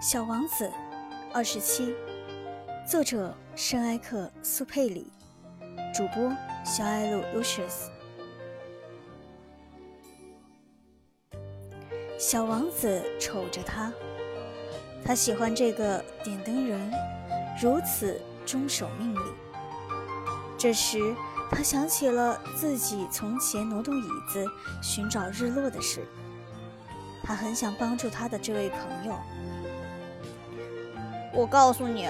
小王子，二十七，作者圣埃克苏佩里，主播小艾露 Lucius。小王子瞅着他，他喜欢这个点灯人，如此遵守命令。这时，他想起了自己从前挪动椅子寻找日落的事，他很想帮助他的这位朋友。我告诉你，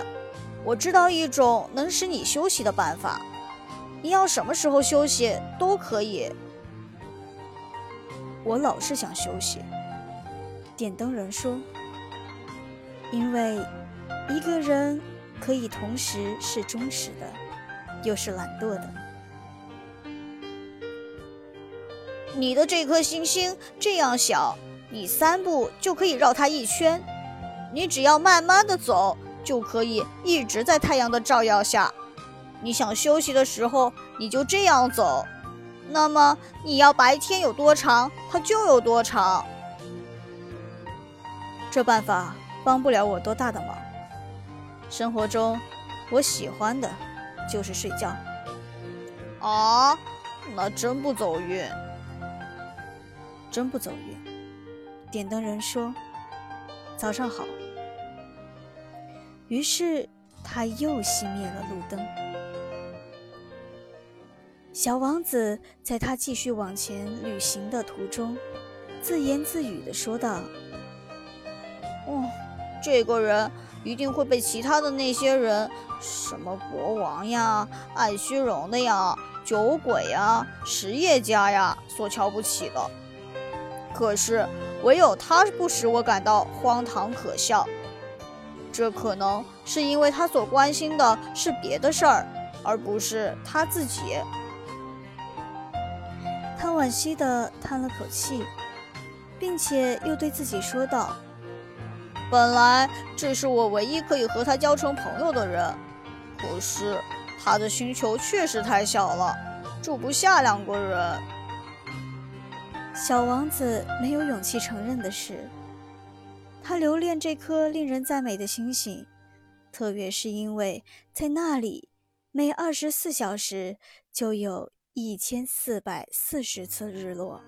我知道一种能使你休息的办法。你要什么时候休息都可以。我老是想休息。点灯人说：“因为一个人可以同时是忠实的，又是懒惰的。你的这颗星星这样小，你三步就可以绕它一圈。”你只要慢慢的走，就可以一直在太阳的照耀下。你想休息的时候，你就这样走。那么你要白天有多长，它就有多长。这办法帮不了我多大的忙。生活中，我喜欢的就是睡觉。啊，那真不走运。真不走运。点灯人说。早上好。于是他又熄灭了路灯。小王子在他继续往前旅行的途中，自言自语地说道：“哦，这个人一定会被其他的那些人，什么国王呀、爱虚荣的呀、酒鬼呀、实业家呀，所瞧不起的。可是……”唯有他不使我感到荒唐可笑，这可能是因为他所关心的是别的事儿，而不是他自己。他惋惜地叹了口气，并且又对自己说道：“本来这是我唯一可以和他交成朋友的人，可是他的星球确实太小了，住不下两个人。”小王子没有勇气承认的是，他留恋这颗令人赞美的星星，特别是因为在那里，每二十四小时就有一千四百四十次日落。